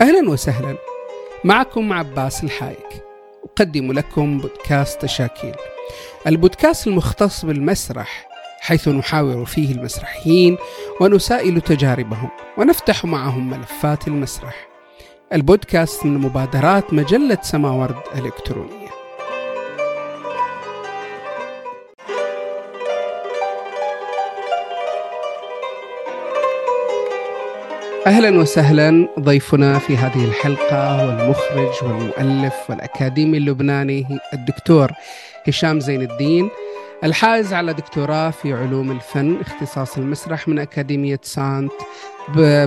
أهلا وسهلا. معكم عباس الحايك. أقدم لكم بودكاست تشاكيل البودكاست المختص بالمسرح حيث نحاور فيه المسرحيين ونسائل تجاربهم ونفتح معهم ملفات المسرح. البودكاست من مبادرات مجلة سماورد الإلكترونية أهلا وسهلا ضيفنا في هذه الحلقة هو المخرج والمؤلف والأكاديمي اللبناني الدكتور هشام زين الدين الحائز على دكتوراه في علوم الفن اختصاص المسرح من أكاديمية سانت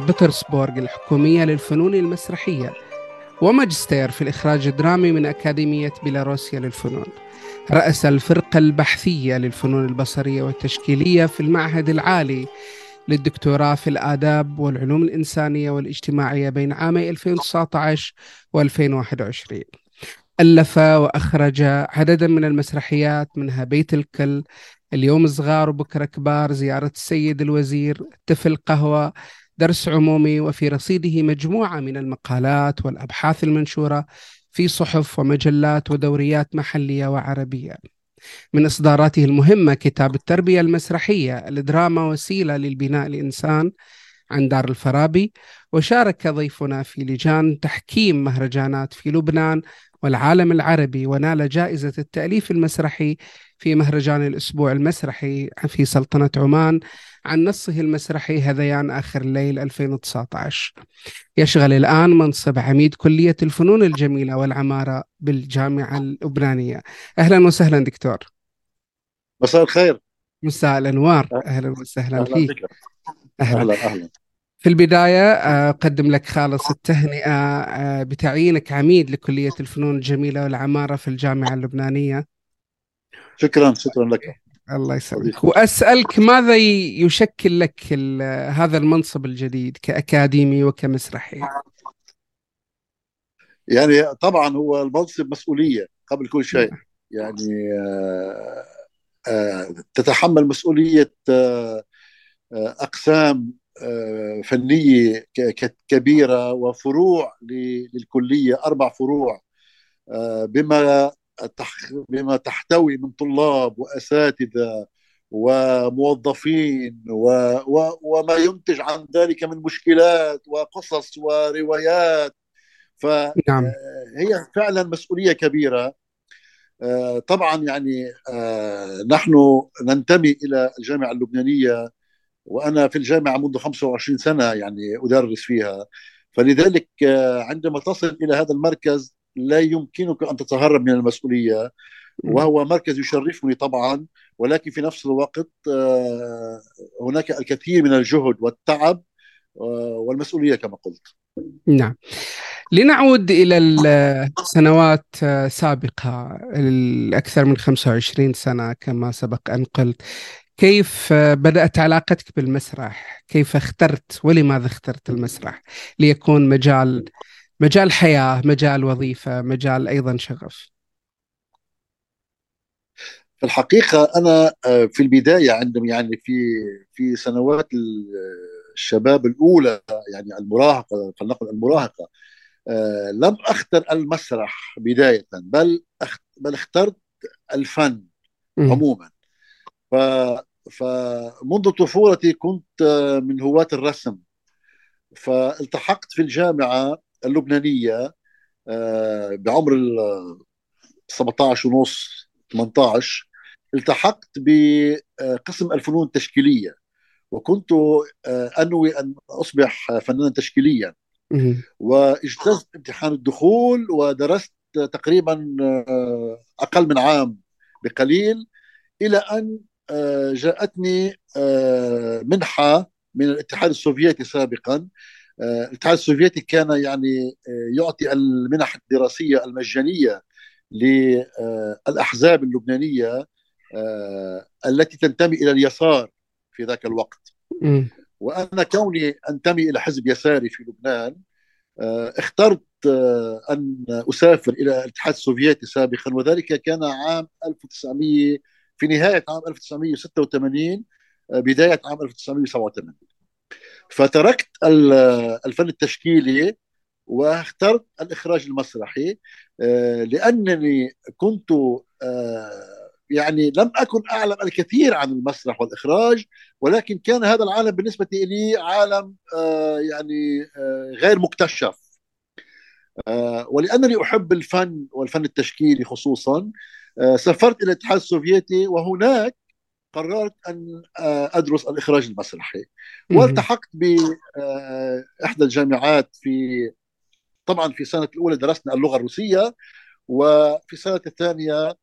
بطرسبورغ الحكومية للفنون المسرحية وماجستير في الإخراج الدرامي من أكاديمية بيلاروسيا للفنون. رأس الفرقة البحثية للفنون البصرية والتشكيلية في المعهد العالي للدكتوراه في الآداب والعلوم الإنسانية والاجتماعية بين عامي 2019 و2021 ألف وأخرج عددا من المسرحيات منها بيت الكل اليوم صغار وبكرة كبار زيارة السيد الوزير طفل قهوة درس عمومي وفي رصيده مجموعة من المقالات والأبحاث المنشورة في صحف ومجلات ودوريات محلية وعربية. من إصداراته المهمة كتاب التربية المسرحية الدراما وسيلة للبناء الإنسان عن دار الفارابي وشارك ضيفنا في لجان تحكيم مهرجانات في لبنان والعالم العربي ونال جائزة التأليف المسرحي في مهرجان الأسبوع المسرحي في سلطنة عمان. عن نصه المسرحي هذيان آخر الليل 2019 يشغل الآن منصب عميد كلية الفنون الجميلة والعمارة بالجامعة اللبنانية أهلا وسهلا دكتور. مساء الخير. مساء الأنوار. أهلا. وسهلا أهلا فيك. أهلا. أهلا أهلا. في البداية آه، أقدم لك خالص التهنئة آه، بتعيينك عميد لكلية الفنون الجميلة والعمارة في الجامعة اللبنانية شكرا شكرا لك. الله يسلمك. وأسألك ماذا يشكل لك هذا المنصب الجديد كأكاديمي وكمسرحي؟ يعني طبعا هو المنصب مسؤولية قبل كل شيء. يعني آه، آه، تتحمل مسؤولية آه، آه، أقسام آه، فنية ك- ك- كبيرة وفروع ل- للكلية أربع فروع. بما بما تحتوي من طلاب وأساتذة وموظفين و و وما ينتج عن ذلك من مشكلات وقصص وروايات. نعم. فهي فعلا مسؤولية كبيرة. آه، طبعا يعني آه، نحن ننتمي إلى الجامعة اللبنانية وأنا في الجامعة منذ 25 سنة يعني أدرس فيها. فلذلك آه، عندما تصل إلى هذا المركز لا يمكنك أن تتهرب من المسؤولية وهو مركز يشرفني طبعا ولكن في نفس الوقت آه، هناك الكثير من الجهد والتعب آه، والمسؤولية كما قلت. نعم. لنعود إلى السنوات سابقة الأكثر من 25 سنة كما سبق أن قلت. كيف بدأت علاقتك بالمسرح؟ كيف اخترت ولماذا اخترت المسرح ليكون مجال مجال حياة، مجال وظيفة، مجال أيضا شغف؟ في الحقيقة أنا آه، في البداية عندما يعني في في سنوات ال- الشباب الأولى يعني المراهقة فلنقل المراهقة آه، لم أختر المسرح بداية بل بل اخترت الفن. عموما ف فمنذ طفولتي كنت آه، من هواة الرسم فالتحقت في الجامعة اللبنانية آه، بعمر ال 17 ونص 18 التحقت بقسم الفنون التشكيلية وكنت آه، أنوي أن أصبح فنانا تشكيليا. واجتزت امتحان الدخول ودرست تقريبا آه، أقل من عام بقليل إلى أن آه، جاءتني منحة من الاتحاد السوفيتي سابقا الاتحاد السوفيتي كان يعني آه، يعطي المنح الدراسية المجانية للأحزاب اللبنانية آه، التي تنتمي إلى اليسار في ذاك الوقت مم. وأنا كوني أنتمي إلى حزب يساري في لبنان آه، اخترت آه، أن أسافر إلى الاتحاد السوفيتي سابقا وذلك كان عام 1900 في نهاية عام 1986 آه، بداية عام 1987 فتركت ال- الفن التشكيلي واخترت الإخراج المسرحي آه، لأنني كنت آه، يعني لم أكن أعلم الكثير عن المسرح والإخراج ولكن كان هذا العالم بالنسبة لي عالم آه، يعني غير مكتشف. ولأنني أحب الفن والفن التشكيلي خصوصا سافرت إلى الاتحاد السوفيتي وهناك قررت أن أدرس الإخراج المسرحي. والتحقت بإحدى الجامعات في طبعا في السنة الأولى درسنا اللغة الروسية وفي السنة الثانية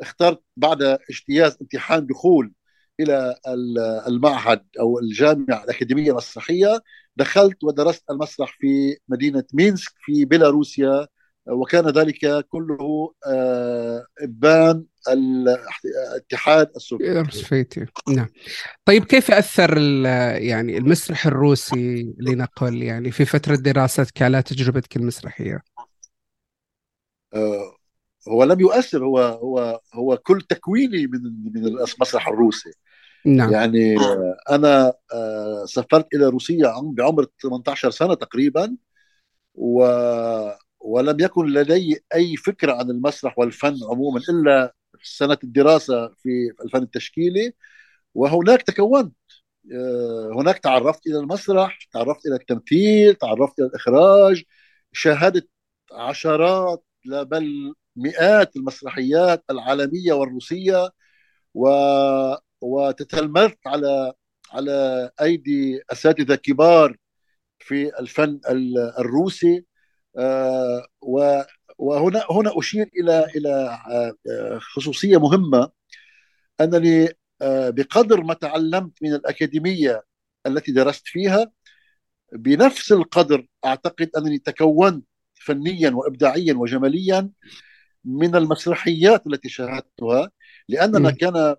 اخترت بعد اجتياز امتحان دخول إلى المعهد أو الجامعة الأكاديمية المسرحية دخلت ودرست المسرح في مدينة مينسك في بيلاروسيا وكان ذلك كله آه، إبان الاتحاد السوفيتي. نعم. طيب كيف اثر يعني المسرح الروسي لنقل؟ يعني في فترة دراستك على تجربتك المسرحية؟ آه، هو لم يؤثر هو هو هو كل تكويني من من المسرح الروسي. نعم. يعني أنا آه، سافرت إلى روسيا بعمر 18 سنة تقريبا و ولم يكن لدي أي فكرة عن المسرح والفن عموما إلا سنة الدراسة في الفن التشكيلي وهناك تكونت. آه، هناك تعرفت إلى المسرح تعرفت إلى التمثيل تعرفت إلى الإخراج. شاهدت عشرات بل مئات المسرحيات العالمية والروسية و... وتتلمذت على على أيدي أساتذة كبار في الفن الروسي. آه، وهنا هنا أشير إلى إلى آه، خصوصية مهمة. أنني آه، بقدر ما تعلمت من الأكاديمية التي درست فيها بنفس القدر أعتقد أنني تكونت فنيا وابداعيا وجماليا من المسرحيات التي شاهدتها لأننا كان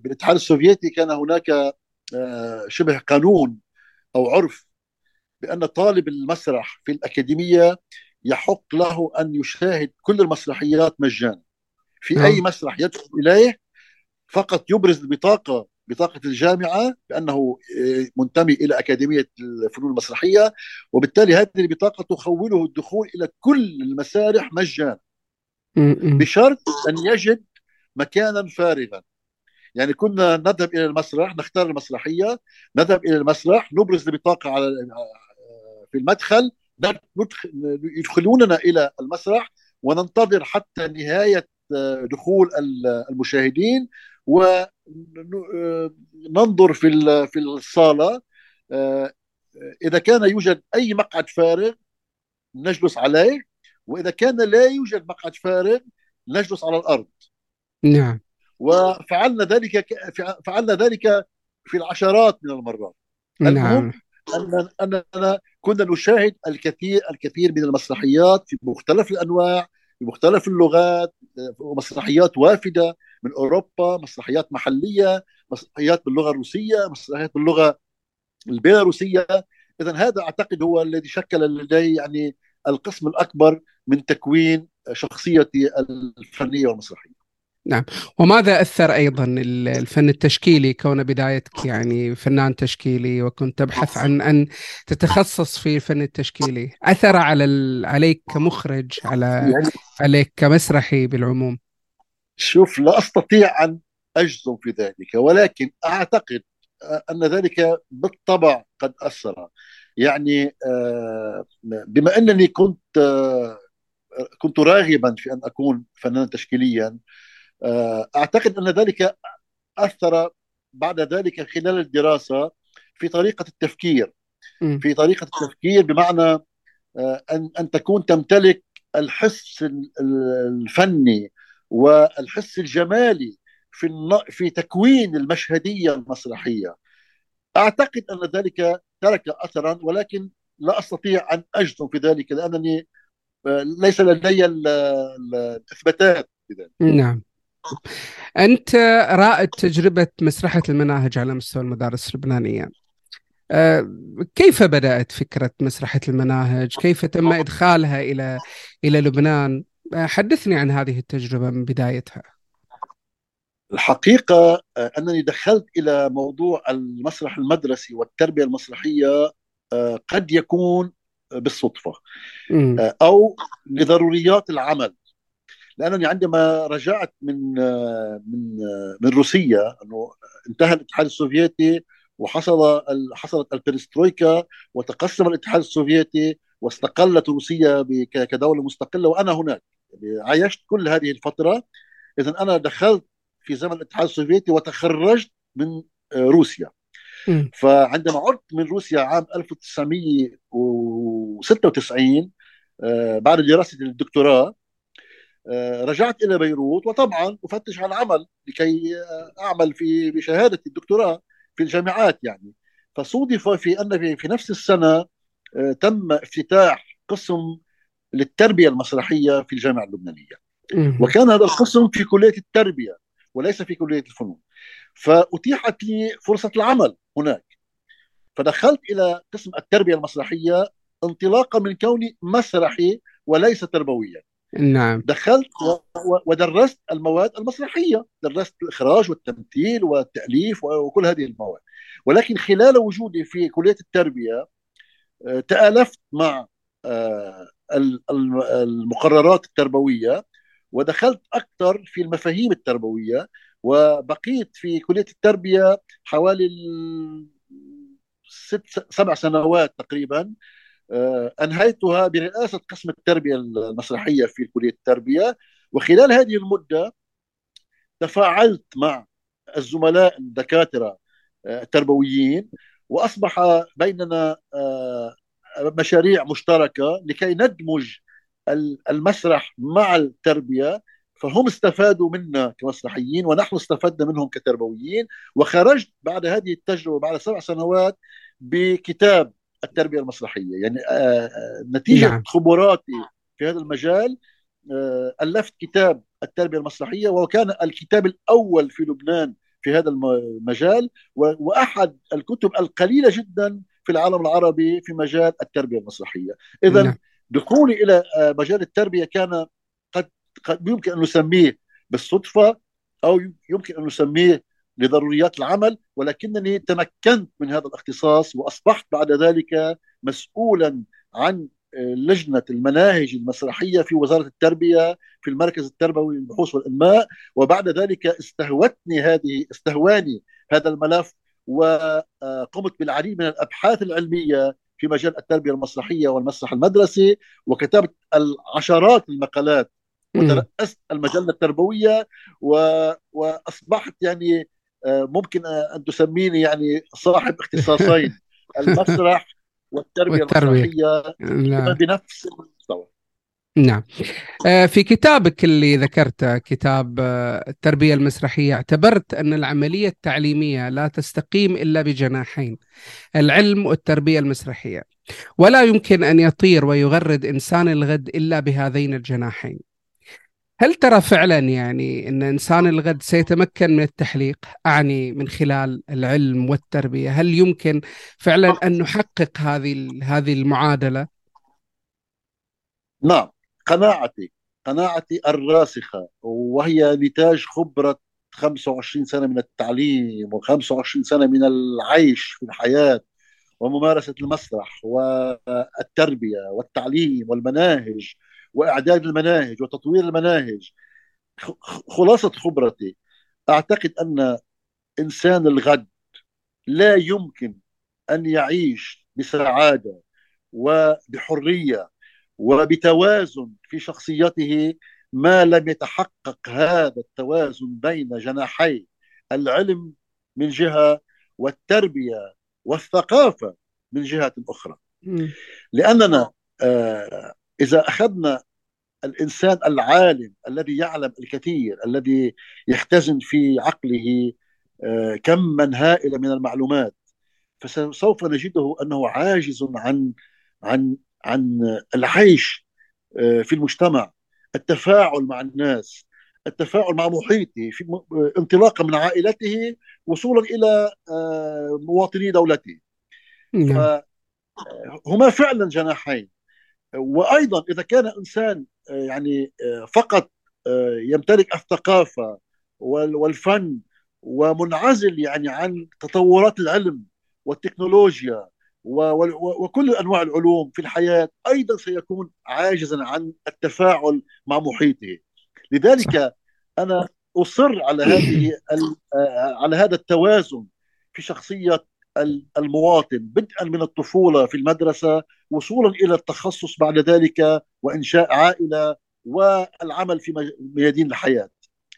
بالاتحاد السوفيتي كان هناك شبه قانون أو عرف بأن طالب المسرح في الأكاديمية يحق له أن يشاهد كل المسرحيات مجانا. في نعم. مسرح يدخل إليه فقط يبرز البطاقة بطاقة الجامعة بأنه آه، منتمي إلى أكاديمية الفنون المسرحية وبالتالي هذه البطاقة تخوله الدخول إلى كل المسارح مجانا. بشرط أن يجد مكانا فارغا. يعني كنا نذهب إلى المسرح نختار المسرحية نذهب إلى المسرح نبرز البطاقة على في المدخل يدخلوننا إلى المسرح وننتظر حتى نهاية آه، دخول المشاهدين وننظر في في الصالة. آه، إذا كان يوجد أي مقعد فارغ نجلس عليه وإذا كان لا يوجد مقعد فارغ نجلس على الأرض. نعم. وفعلنا ذلك فعلنا ذلك في العشرات من المرات. نعم. المهم أن أننا كنا نشاهد الكثير الكثير من المسرحيات في مختلف الأنواع بمختلف اللغات مسرحيات وافدة من أوروبا مسرحيات محلية مسرحيات باللغة الروسية مسرحيات باللغة البيلاروسية. إذا هذا أعتقد هو الذي شكل لدي يعني القسم الأكبر من تكوين شخصيتي الفنية والمسرحية. نعم. وماذا أثر أيضا الفن التشكيلي؟ كون بدايتك يعني فنان تشكيلي وكنت تبحث عن أن تتخصص في الفن التشكيلي. أثر على عليك كمخرج على يعني عليك كمسرحي بالعموم؟ شوف لا أستطيع أن أجزم في ذلك ولكن أعتقد أن ذلك بالطبع قد أثر. يعني آه، بما أنني كنت آه، كنت راغبا في أن أكون فنانا تشكيليا أعتقد أن ذلك أثر بعد ذلك خلال الدراسة في طريقة التفكير. في طريقة التفكير بمعنى آه، أن أن تكون تمتلك الحس الفني والحس الجمالي في في تكوين المشهدية المسرحية. أعتقد أن ذلك ترك اثرا ولكن لا أستطيع أن أجزم في ذلك لأنني آه، ليس لدي الإثباتات بذلك نعم. أنت رائد تجربة مسرحة المناهج على مستوى المدارس اللبنانية آه، كيف بدأت فكرة مسرحة المناهج؟ كيف تم إدخالها إلى إلى لبنان؟ آه، حدثني عن هذه التجربة من بدايتها. الحقيقة آه، أنني دخلت إلى موضوع المسرح المدرسي والتربية المسرحية قد يكون بالصدفة أو لضروريات العمل لأنني عندما رجعت من من من روسيا إنه انتهى الاتحاد السوفيتي وحصل حصلت البريسترويكا وتقسم الاتحاد السوفيتي واستقلت روسيا كدولة مستقلة وأنا هناك. يعني عايشت كل هذه الفترة. اذا أنا دخلت في زمن الاتحاد السوفيتي وتخرجت من روسيا. فعندما عدت من روسيا عام 1996 آه، بعد دراسة الدكتوراه آه، رجعت إلى بيروت وطبعا أفتش عن عمل لكي أعمل في بشهادة الدكتوراه في الجامعات يعني. فصودف في أن في نفس السنة آه، تم افتتاح قسم للتربية المسرحية في الجامعة اللبنانية. وكان هذا القسم في كلية التربية وليس في كلية الفنون. فأتيحت لي فرصة العمل هناك. فدخلت إلى قسم التربية المسرحية انطلاقا من كوني مسرحي وليس تربويا. نعم. دخلت ودرست المواد المسرحية. درست الإخراج والتمثيل والتأليف وكل هذه المواد. ولكن خلال وجودي في كلية التربية آه، تآلفت مع آه، المقررات التربوية ودخلت أكثر في المفاهيم التربوية وبقيت في كلية التربية حوالي ست سبع سنوات تقريبا. أنهيتها برئاسة قسم التربية المسرحية في كلية التربية. وخلال هذه المدة تفاعلت مع الزملاء الدكاترة آه، التربويين وأصبح بيننا آه، مشاريع مشتركة لكي ندمج المسرح مع التربية. فهم استفادوا منا كمسرحيين ونحن استفدنا منهم كتربويين. وخرجت بعد هذه التجربة بعد سبع سنوات بكتاب التربية المسرحية يعني آه، آه، نتيجة نعم. خبراتي في هذا المجال آه، ألفت كتاب التربية المسرحية وكان الكتاب الأول في لبنان في هذا المجال وأحد الكتب القليلة جدا في العالم العربي في مجال التربية المسرحية اذا نعم. دخولي إلى مجال التربية كان قد قد يمكن أن نسميه بالصدفة أو يمكن أن نسميه لضروريات العمل ولكنني تمكنت من هذا الاختصاص وأصبحت بعد ذلك مسؤولا عن آه، لجنة المناهج المسرحية في وزارة التربية في المركز التربوي للبحوث والإنماء. وبعد ذلك استهوتني هذه استهواني هذا الملف وقمت بالعديد من الأبحاث العلمية في مجال التربية المسرحية والمسرح المدرسي وكتبت العشرات المقالات. وترأست المجلة التربوية و... وأصبحت يعني آه، ممكن أن تسميني يعني صاحب اختصاصين المسرح والتربية, والتربية. المسرحية نعم. بنفس المستوى نعم آه، في كتابك اللي ذكرته كتاب آه، التربية المسرحية اعتبرت أن العملية التعليمية لا تستقيم إلا بجناحين العلم والتربية المسرحية ولا يمكن أن يطير ويغرد إنسان الغد إلا بهذين الجناحين هل ترى فعلا يعني إن إنسان الغد سيتمكن من التحليق أعني من خلال العلم والتربية؟ هل يمكن فعلا أن نحقق هذه هذه المعادلة؟ نعم قناعتي قناعتي الراسخة وهي نتاج خبرة 25 سنة من التعليم و25 سنة من العيش في الحياة وممارسة المسرح والتربية والتعليم والمناهج. وإعداد المناهج وتطوير المناهج. خلاصة خبرتي أعتقد أن إنسان الغد لا يمكن أن يعيش بسعادة وبحرية وبتوازن في شخصيته ما لم يتحقق هذا التوازن بين جناحي العلم من جهة والتربية والثقافة من جهة أخرى. لأننا آه، إذا أخذنا الإنسان العالم الذي يعلم الكثير الذي يختزن في عقله آه، كما هائلا من المعلومات فسوف نجده أنه عاجز عن عن عن العيش آه، في المجتمع التفاعل مع الناس التفاعل مع محيطه في انطلاقا من عائلته وصولا إلى آه، مواطني دولته نعم. فهما فعلا جناحين وأيضا إذا كان إنسان آه، يعني آه، فقط آه، يمتلك الثقافة والفن ومنعزل يعني عن تطورات العلم والتكنولوجيا وكل أنواع العلوم في الحياة أيضا سيكون عاجزا عن التفاعل مع محيطه. لذلك أنا أصر على هذه على هذا التوازن في شخصية المواطن بدءا من الطفولة في المدرسة وصولا إلى التخصص بعد ذلك وإنشاء عائلة والعمل في ميادين الحياة.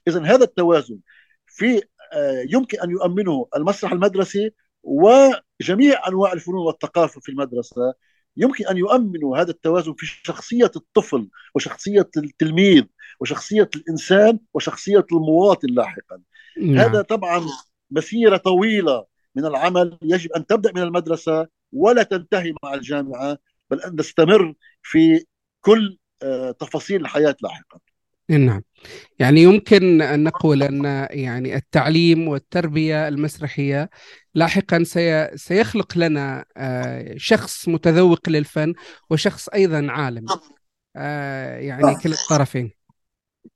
اذا هذا التوازن في آه، يمكن أن يؤمنه المسرح المدرسي وجميع أنواع الفنون والثقافة في المدرسة يمكن أن يؤمنوا هذا التوازن في شخصية الطفل وشخصية التلميذ وشخصية الإنسان وشخصية المواطن لاحقا. نعم. هذا طبعا مسيرة طويلة من العمل يجب أن تبدأ من المدرسة ولا تنتهي مع الجامعة بل أن تستمر في كل آه، تفاصيل الحياة لاحقا. نعم يعني يمكن أن نقول أن يعني التعليم والتربية المسرحية لاحقا سي سيخلق لنا آه، شخص متذوق للفن وشخص أيضا عالم آه، يعني نعم. كلا الطرفين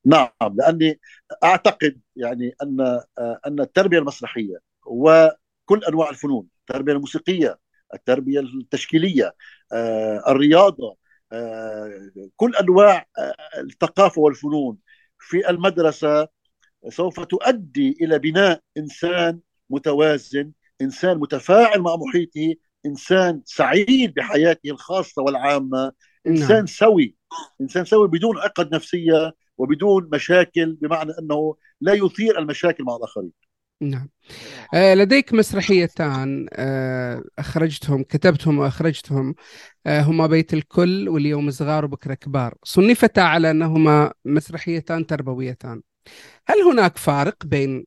نعم لأني أعتقد يعني أن آه، أن التربية وكل أنواع الفنون التربية الموسيقية التربية التشكيلية الرياضة كل أنواع الثقافة والفنون في المدرسة سوف تؤدي إلى بناء إنسان متوازن إنسان متفاعل مع محيطه إنسان سعيد بحياته الخاصة والعامة إنسان نعم. سوي إنسان سوي بدون عقد نفسية وبدون مشاكل بمعنى أنه لا يثير المشاكل مع الآخرين نعم. آه، لديك مسرحيتان آه، أخرجتهم كتبتهم وأخرجتهم آه، هما بيت الكل واليوم صغار وبكرة كبار. صنفتا على أنهما مسرحيتان تربويتان. هل هناك فارق بين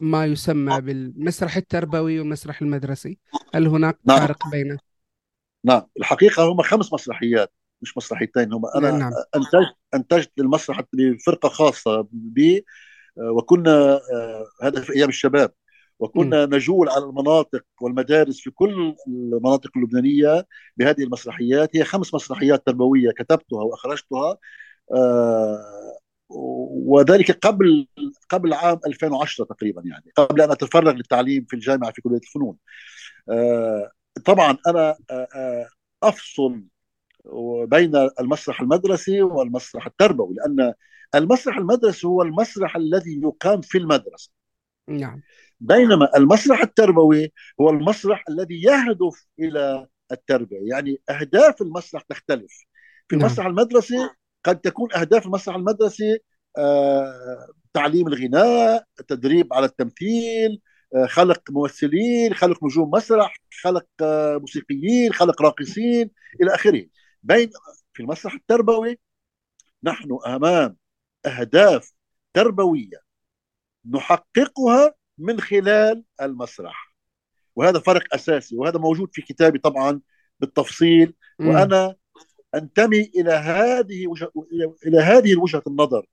ما يسمى بالمسرح التربوي والمسرح المدرسي؟ هل هناك نعم. فارق بينه؟ نعم. الحقيقة هم خمس مسرحيات مش مسرحيتين. هم أنا نعم. أنتجت أنتجت للمسرح بفرقة خاصة بي وكنا هذا في أيام الشباب وكنا م. نجول على المناطق والمدارس في كل المناطق اللبنانية بهذه المسرحيات هي خمس مسرحيات تربوية كتبتها وأخرجتها آه، وذلك قبل قبل عام 2010 تقريبا يعني قبل أن أتفرغ للتعليم في الجامعة في كلية الفنون آه، طبعا أنا آه، أفصل بين المسرح المدرسي والمسرح التربوي لأن المسرح المدرسي هو المسرح الذي يقام في المدرسة. نعم. بينما المسرح التربوي هو المسرح الذي يهدف إلى التربية. يعني أهداف المسرح تختلف. في نعم. المسرح المدرسي قد تكون أهداف المسرح المدرسي آه، تعليم الغناء تدريب على التمثيل آه، خلق ممثلين خلق نجوم مسرح خلق آه، موسيقيين خلق راقصين إلى آخره. بين في المسرح التربوي نحن أمام أهداف تربوية نحققها من خلال المسرح. وهذا فرق أساسي وهذا موجود في كتابي طبعا بالتفصيل. وأنا أنتمي إلى هذه وجه... إلى هذه وجهة النظر.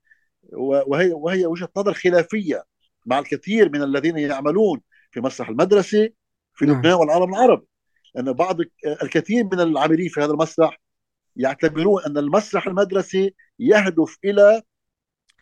وهي وهي وجهة نظر خلافية مع الكثير من الذين يعملون في المسرح المدرسي في نعم. لبنان والعالم العربي. لأن بعض الكثير من العاملين في هذا المسرح يعتبرون أن المسرح المدرسي يهدف إلى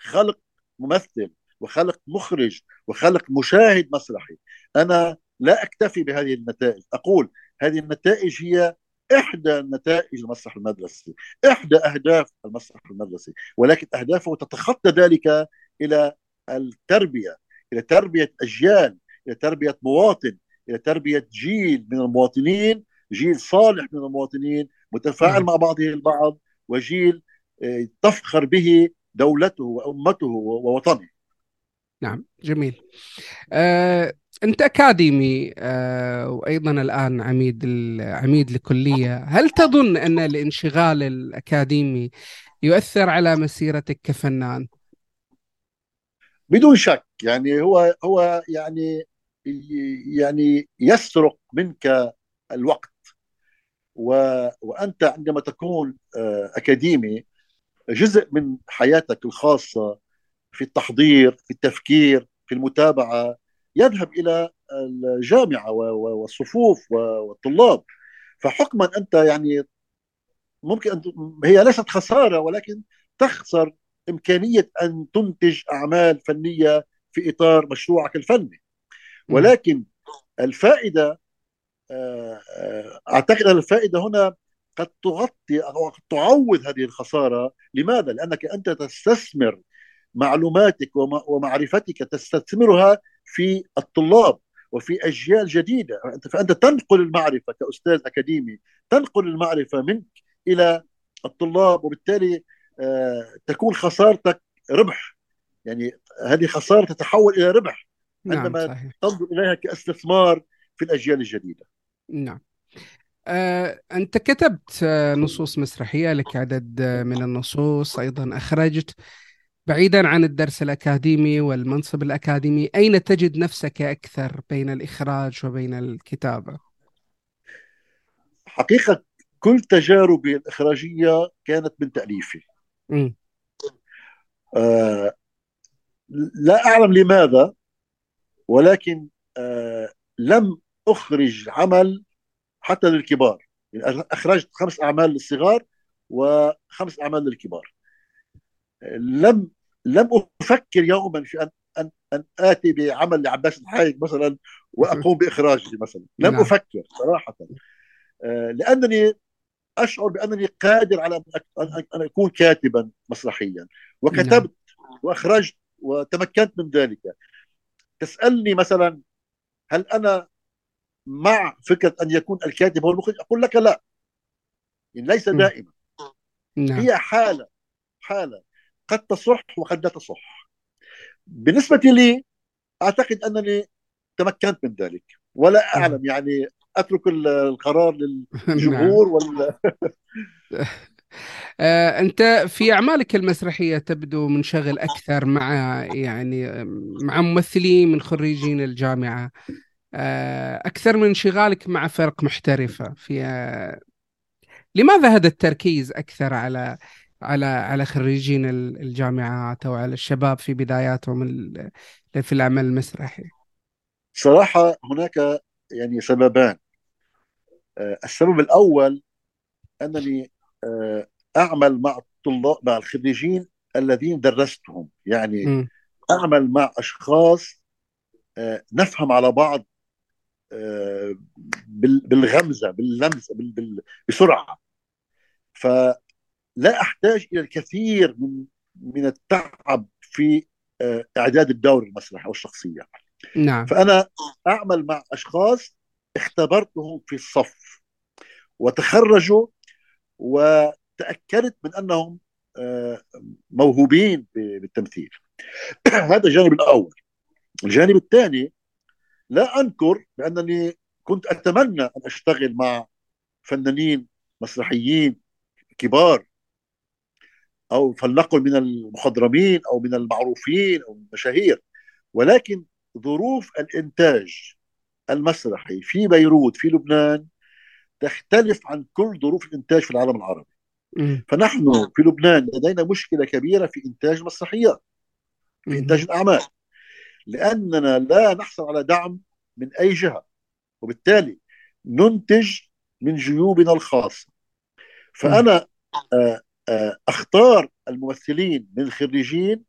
خلق ممثل وخلق مخرج وخلق مشاهد مسرحي أنا لا أكتفي بهذه النتائج أقول هذه النتائج هي إحدى نتائج المسرح المدرسي إحدى أهداف المسرح المدرسي ولكن أهدافه تتخطى ذلك إلى التربية إلى تربية أجيال إلى تربية مواطن إلى تربية جيل من المواطنين جيل صالح من المواطنين متفاعل نعم. مع بعضه البعض وجيل آه، تفخر به دولته وأمته ووطنه. نعم جميل. آه، أنت أكاديمي آه، وأيضا الآن عميد عميد لكلية. هل تظن أن الانشغال الأكاديمي يؤثر على مسيرتك كفنان؟ بدون شك يعني هو هو يعني يعني يسرق منك الوقت. و وأنت عندما تكون آه، أكاديمي جزء من حياتك الخاصة في التحضير في التفكير في المتابعة يذهب إلى الجامعة والصفوف والطلاب. فحكما أنت يعني ممكن أن هي ليست خسارة ولكن تخسر إمكانية أن تنتج أعمال فنية في إطار مشروعك الفني. ولكن الفائدة أعتقد أن الفائدة هنا قد تغطي أو قد تعوض هذه الخسارة، لماذا؟ لأنك أنت تستثمر معلوماتك ومعرفتك تستثمرها في الطلاب وفي أجيال جديدة. فأنت تنقل المعرفة كأستاذ أكاديمي تنقل المعرفة منك إلى الطلاب وبالتالي آه، تكون خسارتك ربح. يعني هذه خسارة تتحول إلى ربح نعم، عندما نعم تنظر إليها كاستثمار في الأجيال الجديدة. نعم. آه، أنت كتبت آه، نصوص مسرحية لك عدد من النصوص أيضا أخرجت. بعيدا عن الدرس الأكاديمي والمنصب الأكاديمي أين تجد نفسك أكثر بين الإخراج وبين الكتابة؟ حقيقة كل تجاربي الإخراجية كانت من تأليفي. آه لا أعلم لماذا ولكن آه لم أخرج عمل حتى للكبار. يعني أخرجت خمس أعمال للصغار وخمس أعمال للكبار. لم لم أفكر يوما في ان ان أن آتي بعمل لعباس الحايق مثلا وأقوم بإخراجه مثلا. لم نعم. أفكر صراحة. آه، لأنني أشعر بأنني قادر على أن أكون كاتبا مسرحيا. وكتبت نعم. وأخرجت وتمكنت من ذلك. تسألني مثلا هل أنا مع فكرة أن يكون الكاتب هو المخرج أقول لك لا. ليس دائما. نعم. هي حالة حالة. قد تصح وقد لا تصح. بالنسبة لي أعتقد أنني تمكنت من ذلك. ولا أعلم يعني أترك القرار للجمهور نعم. ولا آه، أنت في أعمالك المسرحية تبدو منشغل أكثر مع يعني مع ممثلين من خريجين الجامعة. آه، أكثر من انشغالك مع فرق محترفة في لماذا هذا التركيز أكثر على على على خريجين الجامعات أو على الشباب في بداياتهم في العمل المسرحي؟ صراحة هناك يعني سببان آه، السبب الأول أنني آه، أعمل مع الطلاب مع الخريجين الذين درستهم يعني م. أعمل مع أشخاص آه، نفهم على بعض بالغمزة باللمسه بسرعة. ف لا أحتاج إلى الكثير من من التعب في آه، إعداد الدور المسرحي أو الشخصية. نعم. فأنا أعمل مع أشخاص اختبرتهم في الصف وتخرجوا وتأكدت من أنهم آه، موهوبين بالتمثيل. هذا الجانب الأول. الجانب الثاني لا أنكر بأنني كنت أتمنى أن أشتغل مع فنانين مسرحيين كبار أو فلنقل من المخضرمين أو من المعروفين أو المشاهير ولكن ظروف الإنتاج المسرحي في بيروت في لبنان تختلف عن كل ظروف الإنتاج في العالم العربي. فنحن في لبنان لدينا مشكلة كبيرة في إنتاج المسرحيات في إنتاج الأعمال. لأننا لا نحصل على دعم من أي جهة وبالتالي ننتج من جيوبنا الخاصة. فأنا آه آه، أختار الممثلين من الخريجين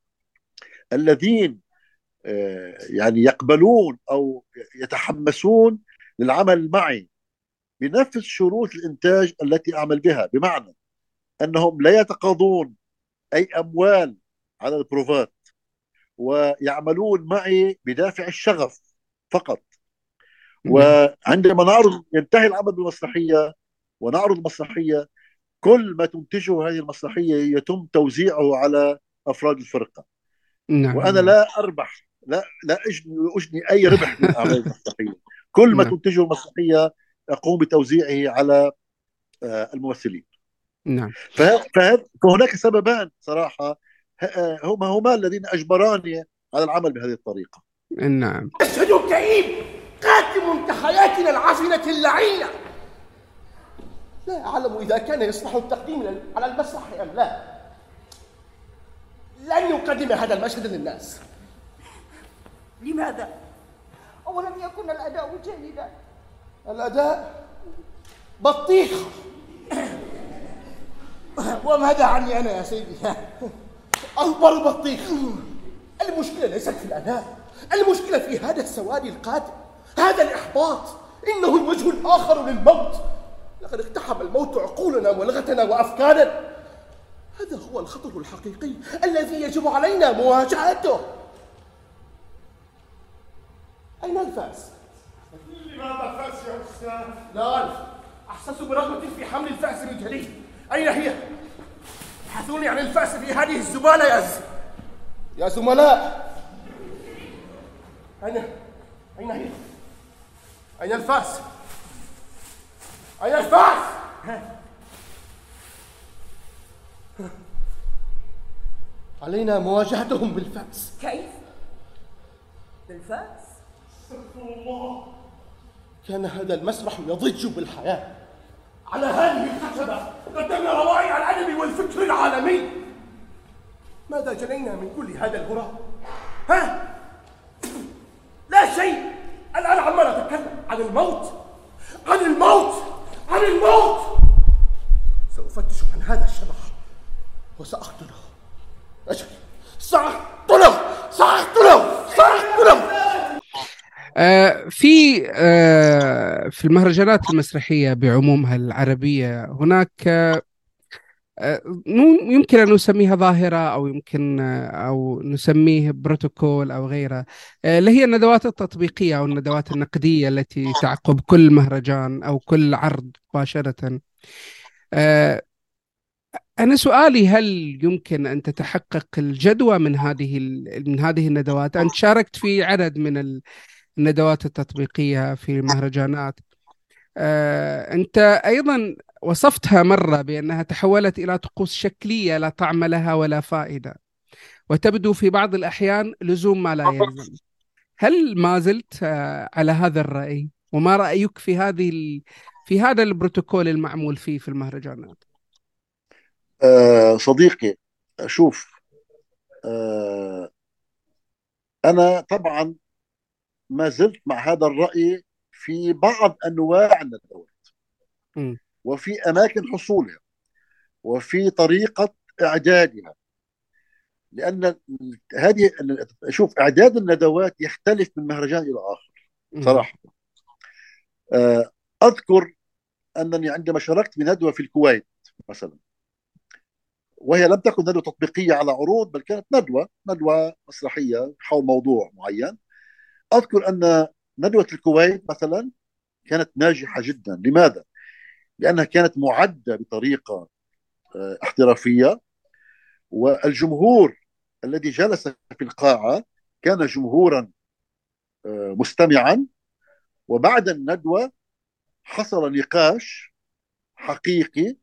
الذين آه، يعني يقبلون أو يتحمسون للعمل معي بنفس شروط الإنتاج التي أعمل بها. بمعنى أنهم لا يتقاضون أي أموال على البروفات. ويعملون معي بدافع الشغف فقط. وعندما نعرض ينتهي العمل بالمسرحيه ونعرض مسرحيه كل ما تنتجه هذه المسرحيه يتم توزيعه على أفراد الفرقة. نعم. وأنا لا أربح لا لا أجني, أجني أي ربح من أعمال المسرحيه كل ما نعم. تنتجه المسرحيه أقوم بتوزيعه على آه، الممثلين. نعم. فهناك سببان صراحة آه، هما هما الذين أجبراني على العمل بهذه الطريقة. نعم. أشهد كئيب. قاتم كحياتنا العفنة اللعينة. لا أعلم إذا كان يصلح التقديم على المسرح أم لا. لن يقدم هذا المشهد للناس. لماذا؟ أولم يكن الأداء جيدا. الأداء بطيخ. وماذا عني أنا يا سيدي؟ أكبر بطيخ المشكلة ليست في الأداء المشكلة في هذا السواد القاتل. هذا الإحباط. إنه الوجه الآخر للموت. لقد اقتحم الموت عقولنا ولغتنا وأفكارنا. هذا هو الخطر الحقيقي الذي يجب علينا مواجهته. أين الفاس؟ لماذا فاس يا أستاذ؟ لا أعرف. أحسس برغبة في حمل الفأس من جديد أين هي؟ ابحثوني عن الفأس في هذه الزبالة يا ز... يا زملاء أين أين هي؟ أين الفأس؟ أين الفأس؟ علينا مواجهتهم بالفأس كيف؟ بالفأس؟ كان هذا المسرح يضج بالحياة على هذه الخشبة قدمنا روائع الأدب والفكر العالمي. ماذا جنينا من كل هذا الهراء؟ ها؟ لا شيء. الآن عمال أتكلم عن الموت. عن الموت. عن الموت. سأفتش عن هذا الشبح وسأقتله أجل. سأقتله آه، في آه، في المهرجانات المسرحية بعمومها العربية هناك آه، يمكن أن نسميها ظاهرة أو يمكن أو نسميه بروتوكول أو غيره اللي هي الندوات التطبيقية أو الندوات النقدية التي تعقب كل مهرجان أو كل عرض مباشرة آه، أنا سؤالي هل يمكن أن تتحقق الجدوى من هذه من هذه الندوات؟ أنت شاركت في عدد من الندوات التطبيقية في المهرجانات. آه، أنت أيضا وصفتها مرة بأنها تحولت إلى طقوس شكلية لا طعم لها ولا فائدة وتبدو في بعض الأحيان لزوم ما لا يلزم. هل ما زلت آه، على هذا الرأي؟ وما رأيك في هذه ال... في هذا البروتوكول المعمول فيه في المهرجانات؟ آه صديقي شوف آه أنا طبعا ما زلت مع هذا الرأي في بعض أنواع الندوات. وفي أماكن حصولها. وفي طريقة إعدادها. لأن هذه شوف إعداد الندوات يختلف من مهرجان إلى آخر. صراحة. آه، أذكر أنني عندما شاركت بندوة في الكويت مثلا وهي لم تكن ندوة تطبيقية على عروض بل كانت ندوة ندوة مسرحية حول موضوع معين. أذكر أن ندوة الكويت مثلا كانت ناجحة جدا. لماذا؟ لأنها كانت معدة بطريقة آه، احترافية والجمهور الذي جلس في القاعة كان جمهورا آه، مستمعا. وبعد الندوة حصل نقاش حقيقي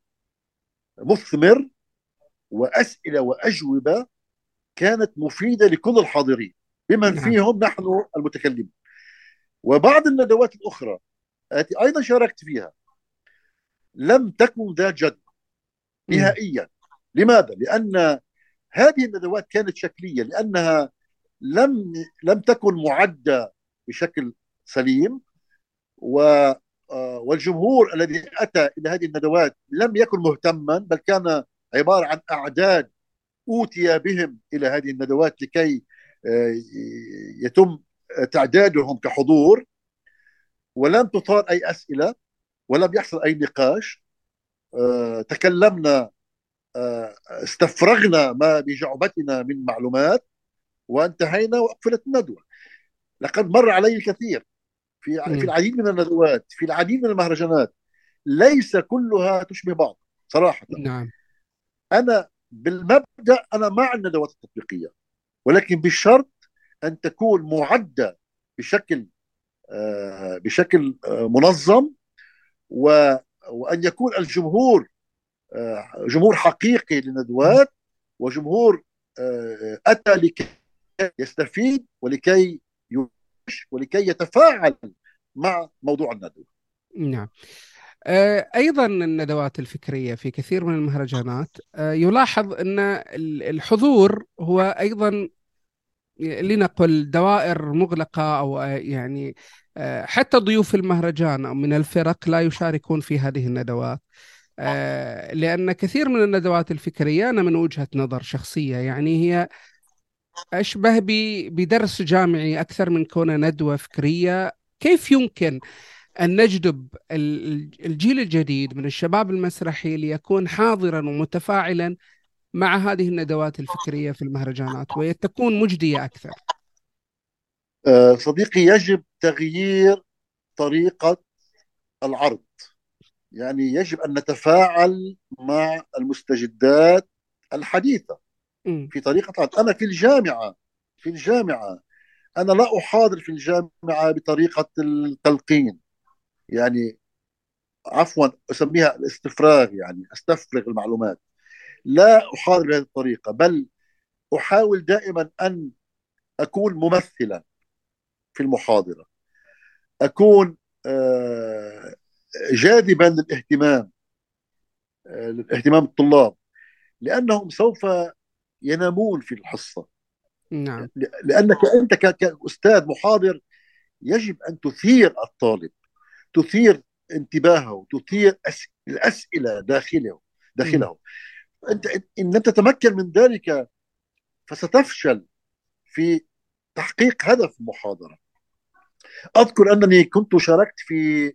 مثمر وأسئلة وأجوبة كانت مفيدة لكل الحاضرين. بمن نعم. فيهم نحن المتكلمين وبعض الندوات الأخرى التي أيضا شاركت فيها لم تكن ذات جدوى م. نهائيا لماذا؟ لأن هذه الندوات كانت شكلية لأنها لم لم تكن معدة بشكل سليم و آه، والجمهور الذي أتى إلى هذه الندوات لم يكن مهتما بل كان عبارة عن أعداد أوتي بهم إلى هذه الندوات لكي يتم تعدادهم كحضور ولم تثار أي أسئلة ولم يحصل أي نقاش. آه، تكلمنا آه، استفرغنا ما بجعبتنا من معلومات وانتهينا وقفلت الندوة. لقد مر علي الكثير في. في العديد من الندوات في العديد من المهرجانات. ليس كلها تشبه بعض صراحة. نعم. أنا بالمبدأ أنا مع الندوات التطبيقية. ولكن بشرط أن تكون معدة بشكل آه، بشكل آه، منظم و- وأن يكون الجمهور آه، جمهور حقيقي للندوات وجمهور أتى لكي يستفيد ولكي ولكي يتفاعل مع موضوع الندوة. نعم. آه، أيضا الندوات الفكرية في كثير من المهرجانات. آه، يلاحظ ال- الحضور هو أيضا لنقل دوائر مغلقة أو آه، يعني حتى ضيوف المهرجان أو من الفرق لا يشاركون في هذه الندوات. لأن كثير من الندوات الفكرية أنا من وجهة نظر شخصية يعني هي أشبه ب- بدرس جامعي أكثر من كونه ندوة فكرية. كيف يمكن أن نجذب الجيل الجديد من الشباب المسرحي ليكون حاضرا ومتفاعلا مع هذه الندوات الفكرية في المهرجانات وتكون مجدية أكثر. آه، صديقي يجب تغيير طريقة العرض. يعني يجب أن نتفاعل مع المستجدات الحديثة في طريقة عرض أنا في الجامعة في الجامعة أنا لا أحاضر في الجامعة بطريقة التلقين. يعني عفوا أسميها الاستفراغ يعني أستفرغ المعلومات. لا أحاضر بهذه الطريقة بل أحاول دائما أن أكون ممثلا في المحاضرة. أكون آه، جاذبا للاهتمام آه، لاهتمام الطلاب لأنهم سوف ينامون في الحصة. نعم. لأنك أنت كأستاذ محاضر يجب أن تثير الطالب. تثير انتباهه تثير الأسئلة داخله داخله. أنت إن لم تتمكن من ذلك فستفشل في تحقيق هدف المحاضره أذكر أنني كنت شاركت في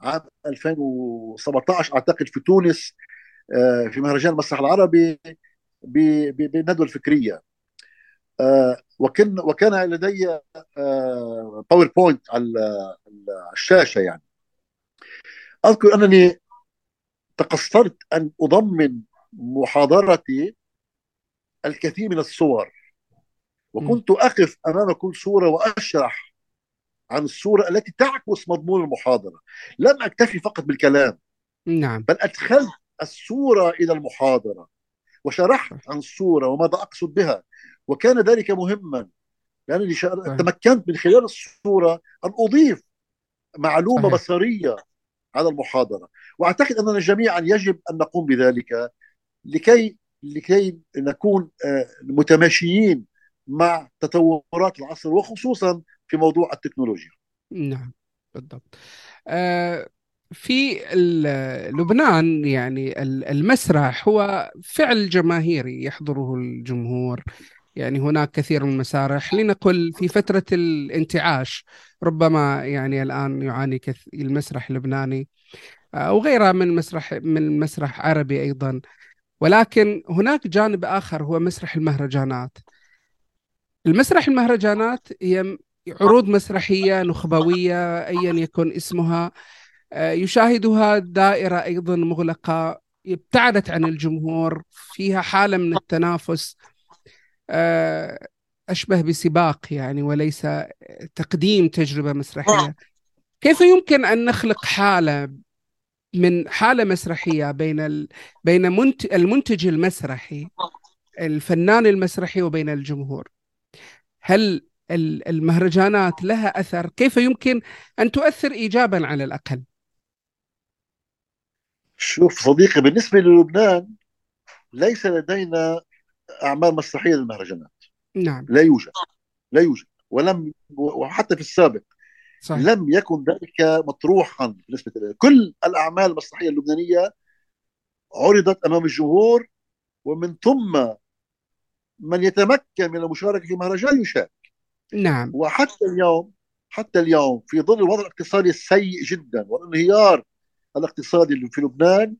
عام 2017 أعتقد في تونس آه، في مهرجان المسرح العربي بالندوة الفكرية. آه، وكان وكان لدي باوربوينت آه، على الشاشة يعني. أذكر أنني تقصرت أن أضمن محاضرتي الكثير من الصور. وكنت أقف أمام كل صورة وأشرح عن الصورة التي تعكس مضمون المحاضرة. لم أكتفي فقط بالكلام نعم. بل أدخلت الصورة إلى المحاضرة وشرحت عن الصورة وماذا أقصد بها. وكان ذلك مهما لأنني تمكنت من خلال الصورة أن أضيف معلومة صحيح. بصرية على المحاضرة. وأعتقد أننا جميعا يجب أن نقوم بذلك لكي لكي نكون آه، متماشيين مع تطورات العصر وخصوصا في موضوع التكنولوجيا. نعم بالضبط. آه، في لبنان يعني المسرح هو فعل جماهيري يحضره الجمهور. يعني هناك كثير من المسارح. لنقل في فترة الانتعاش ربما يعني الآن يعاني المسرح اللبناني أو آه، غيرها من مسرح من مسرح عربي أيضا. ولكن هناك جانب آخر هو مسرح المهرجانات. المسرح المهرجانات هي عروض مسرحية نخبوية أيا يكن اسمها آه، يشاهدها دائرة أيضا مغلقة ابتعدت عن الجمهور فيها حالة من التنافس. أشبه بسباق يعني وليس تقديم تجربة مسرحية. كيف يمكن أن نخلق حالة من حالة مسرحية بين. بين منت... المنتج المسرحي الفنان المسرحي وبين الجمهور؟ هل المهرجانات لها أثر؟ كيف يمكن أن تؤثر ايجابا على الأقل؟ شوف صديقي بالنسبة للبنان ليس لدينا أعمال مسرحية للمهرجانات. نعم. لا يوجد. لا يوجد. ولم وحتى في السابق صحيح. لم يكن ذلك مطروحا بالنسبة لي. كل الأعمال المسرحية اللبنانية عرضت أمام الجمهور ومن ثم من يتمكن من المشاركة في مهرجان يشارك. نعم. وحتى اليوم حتى اليوم في ظل الوضع الاقتصادي السيء جدا والانهيار الاقتصادي في لبنان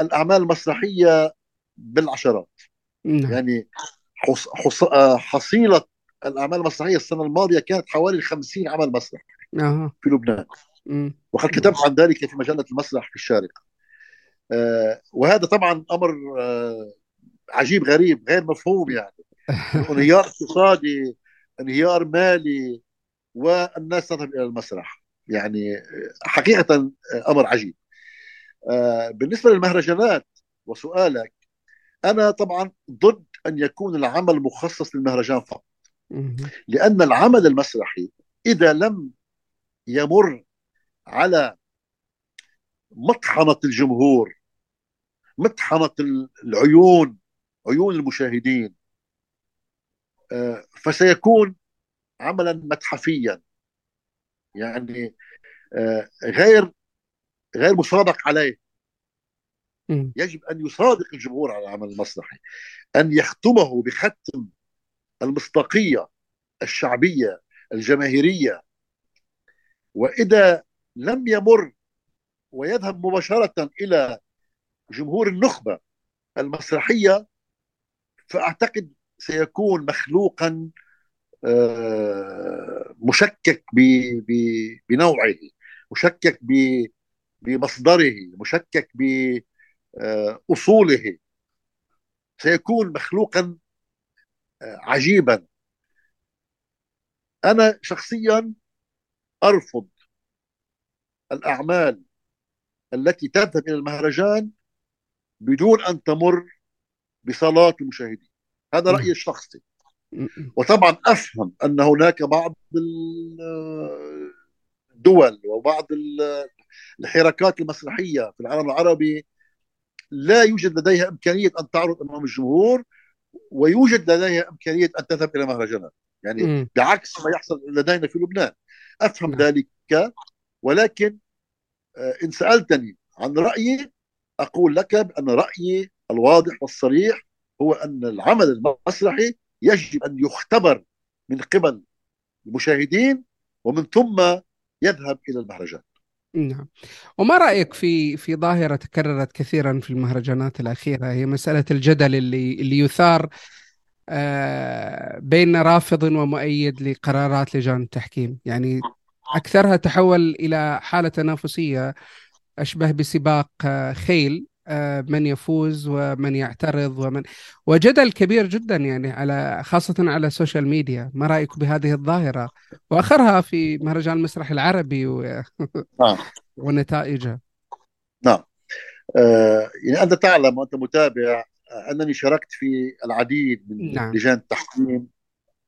الأعمال المسرحية بالعشرات نعم. يعني حص... حص... حصيلة الأعمال المسرحية السنة الماضية كانت حوالي 50 عمل مسرح آه. في لبنان. وقد كتبت عن ذلك في مجلة المسرح في الشارقة آه وهذا طبعا أمر آه عجيب غريب غير مفهوم يعني انهيار اقتصادي انهيار مالي والناس تذهب إلى المسرح يعني حقيقة أمر عجيب آه بالنسبة للمهرجانات وسؤالك أنا طبعا ضد أن يكون العمل مخصص للمهرجان فقط. لأن العمل المسرحي إذا لم يمر على مطحنة الجمهور مطحنة العيون عيون المشاهدين آه، فسيكون عملا متحفيا. يعني آه، غير غير مصادق عليه. يجب أن يصادق الجمهور على العمل المسرحي أن يختمه بختم المصداقية الشعبية الجماهيرية. وإذا لم يمر ويذهب مباشرة إلى جمهور النخبة المسرحية فأعتقد سيكون مخلوقا آه، مشكك بنوعه مشكك بمصدره مشكك باصوله آه، سيكون مخلوقا آه، عجيبا. أنا شخصيا أرفض الأعمال التي تذهب إلى المهرجان بدون أن تمر بصلاة المشاهدين هذا رأيي الشخصي. وطبعا أفهم أن هناك بعض الدول وبعض الحركات المسرحية في العالم العربي لا يوجد لديها إمكانية أن تعرض أمام الجمهور ويوجد لديها إمكانية أن تذهب إلى مهرجانات يعني م. بعكس ما يحصل لدينا في لبنان أفهم م. نعم. ذلك ولكن آه، إن سألتني عن رأيي أقول لك بأن رأيي الواضح والصريح هو أن العمل المسرحي يجب أن يختبر من قبل المشاهدين ومن ثم يذهب إلى المهرجان. نعم. وما رأيك في في ظاهرة تكررت كثيرا في المهرجانات الأخيرة؟ هي مسألة الجدل اللي اللي يثار آه، بين رافض ومؤيد لقرارات لجان التحكيم، يعني أكثرها تحول إلى حالة تنافسية أشبه بسباق آه، خيل. من يفوز ومن يعترض ومن وجدل كبير جدا يعني على خاصة على السوشيال ميديا ما رأيك بهذه الظاهرة؟ وآخرها في مهرجان المسرح العربي و... نعم. ونتائجه. نعم. آه يعني أنت تعلم وأنت متابع أنني شاركت في العديد من نعم. لجان التحكيم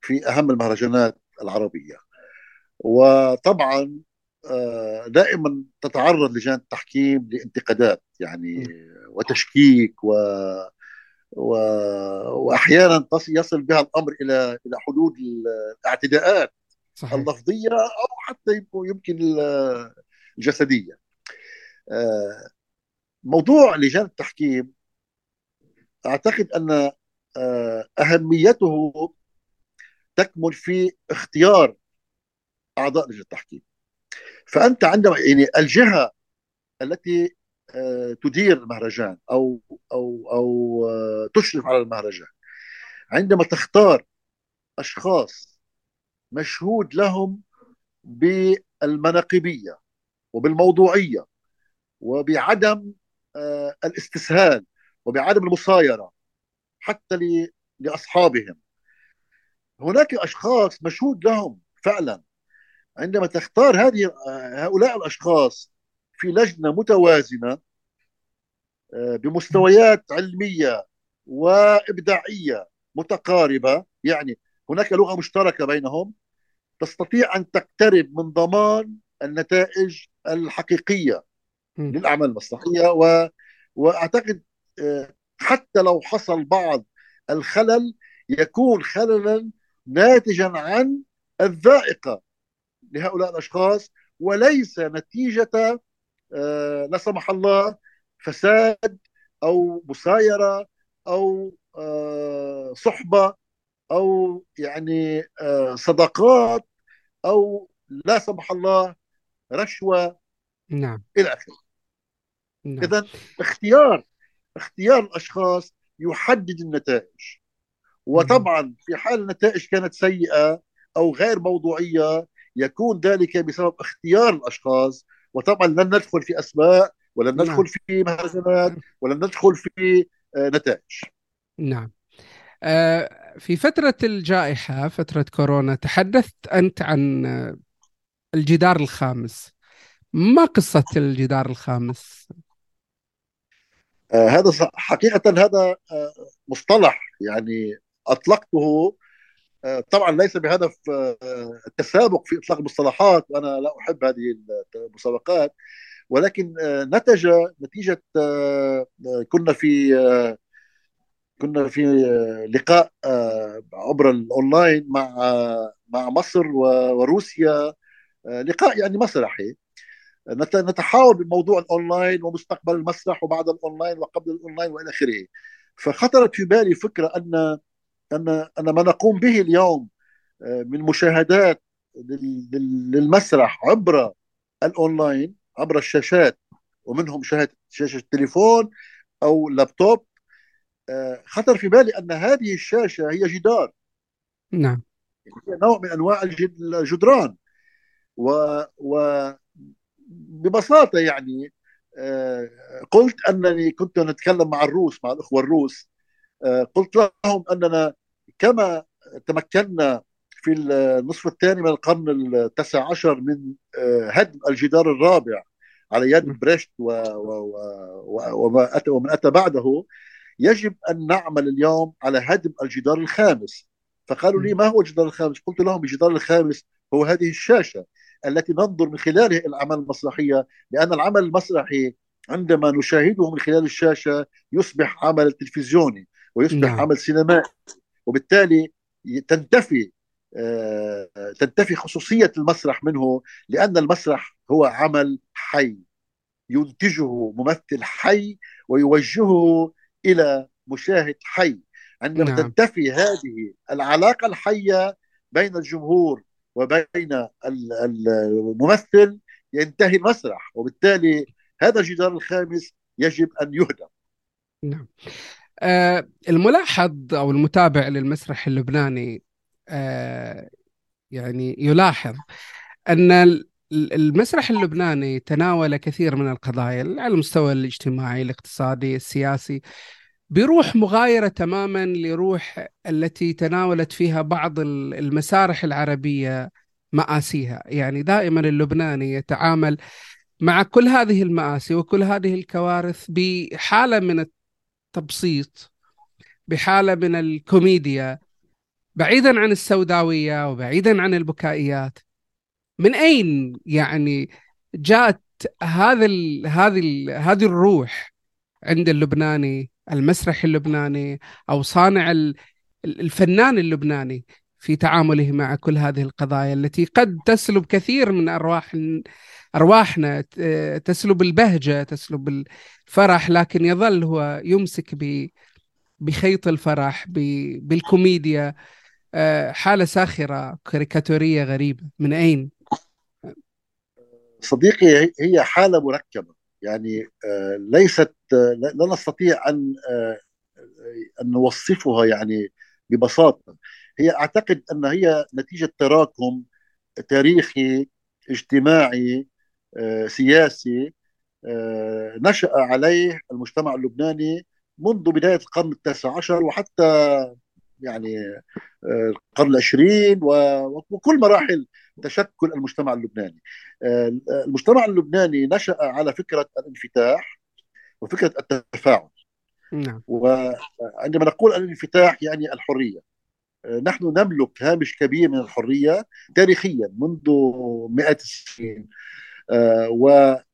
في أهم المهرجانات العربية. وطبعا آه، دائما تتعرض لجان التحكيم لانتقادات يعني وتشكيك و و... واحيانا يصل بها الأمر إلى إلى حدود الاعتداءات صحيح. اللفظية أو حتى يمكن الجسدية. آه، موضوع لجان التحكيم أعتقد أن آه، أهميته تكمن في اختيار أعضاء لجنه التحكيم. فأنت عندما يعني الجهة التي آه، تدير المهرجان أو أو أو آه، تشرف على المهرجان عندما تختار أشخاص مشهود لهم بالمناقبية وبالموضوعية وبعدم آه، الاستسهال وبعدم المصايره حتى لأصحابهم هناك أشخاص مشهود لهم فعلا. عندما تختار هذه هؤلاء الأشخاص في لجنة متوازنة آه، بمستويات علمية وإبداعية متقاربة يعني هناك لغة مشتركة بينهم تستطيع أن تقترب من ضمان النتائج الحقيقية للأعمال المسرحيه و... وأعتقد آه، حتى لو حصل بعض الخلل يكون خللا ناتجا عن الذائقة لهؤلاء الأشخاص وليس نتيجة آه، لا سمح الله فساد أو مسايرة أو آه، صحبة أو يعني آه، صداقات أو لا سمح الله رشوة نعم. إلى آخره. نعم. اذا اختيار اختيار الأشخاص يحدد النتائج. وطبعا في حال النتائج كانت سيئة أو غير موضوعية يكون ذلك بسبب اختيار الأشخاص وطبعا لن ندخل في أسماء ولن نعم. ندخل نعم. في مهرجانات ولن ندخل في آه، نتائج نعم آه، في فترة الجائحة فترة كورونا تحدثت أنت عن آه، الجدار الخامس ما قصة الجدار الخامس؟ هذا حقيقة هذا مصطلح يعني أطلقته طبعا ليس بهدف آه، التسابق في إطلاق المصطلحات. وأنا لا أحب هذه المسابقات. ولكن آه، نتج نتيجة كنا في كنا في لقاء عبر الأونلاين مع مع مصر وروسيا لقاء يعني مسرحي. نتحاور بموضوع الأونلاين ومستقبل المسرح وبعد الأونلاين وقبل الأونلاين وإلى آخره. فخطرت في بالي فكرة أن ان ان ما نقوم به اليوم آه، من مشاهدات للمسرح عبر الأونلاين عبر الشاشات ومنهم شاشه شاشة التليفون أو لابتوب آه، خطر في بالي أن هذه الشاشة هي جدار. نعم. هي نوع من أنواع الجد- الجدران. و, و ببساطة يعني آه، قلت أنني كنت نتكلم مع الروس مع الأخوة الروس قلت لهم أننا كما تمكنا في النصف الثاني من القرن التاسع عشر من آه، هدم الجدار الرابع على يد بريشت و- و- و- وما أتى ومن أتى بعده يجب أن نعمل اليوم على هدم الجدار الخامس. فقالوا لي ما هو الجدار الخامس؟ قلت لهم الجدار الخامس هو هذه الشاشة التي ننظر من خلالها إلى الأعمال المسرحية لأن العمل المسرحي عندما نشاهده من خلال الشاشة يصبح عمل تلفزيوني ويصبح نعم. عمل سينمائي. وبالتالي تنتفي آه، تنتفي خصوصية المسرح منه لأن المسرح هو عمل حي ينتجه ممثل حي ويوجهه إلى مشاهد حي. عندما نعم. تنتفي هذه العلاقة الحية بين الجمهور وبين ال- ال- الممثل ينتهي المسرح. وبالتالي هذا الجدار الخامس يجب أن يهدم. نعم. الملاحظ أو المتابع للمسرح اللبناني آه يعني يلاحظ ال- المسرح اللبناني تناول كثير من القضايا على المستوى الاجتماعي الاقتصادي السياسي بروح مغايرة تماما لروح التي تناولت فيها بعض ال- المسارح العربية مآسيها. يعني دائما اللبناني يتعامل مع كل هذه المآسي وكل هذه الكوارث بحالة من التبسيط بحالة من الكوميديا بعيدا عن السوداوية وبعيدا عن البكائيات. من أين يعني جاءت هذا ال هذه ال هذه الروح عند اللبناني المسرح اللبناني أو صانع ال- الفنان اللبناني؟ في تعامله مع كل هذه القضايا التي قد تسلب كثير من أرواح أرواحنا ت- تسلب البهجة تسلب الفرح لكن يظل هو يمسك بخيط الفرح بالكوميديا آه، حالة ساخرة كاريكاتورية غريبة. من أين؟ صديقي هي- حالة مركبة. يعني آه، ليست آه، لا نستطيع آه، أن نوصفها يعني ببساطة. هي أعتقد أن هي نتيجة تراكم تاريخي اجتماعي آه، سياسي آه، نشأ عليه المجتمع اللبناني منذ بداية القرن التاسع عشر وحتى يعني آه، القرن العشرين وكل مراحل تشكل المجتمع اللبناني. المجتمع اللبناني نشأ على فكرة الانفتاح وفكرة التفاعل. نعم. وعندما نقول الانفتاح يعني الحرية. نحن نملك هامش كبير من الحرية تاريخيا منذ مئات السنين. آه،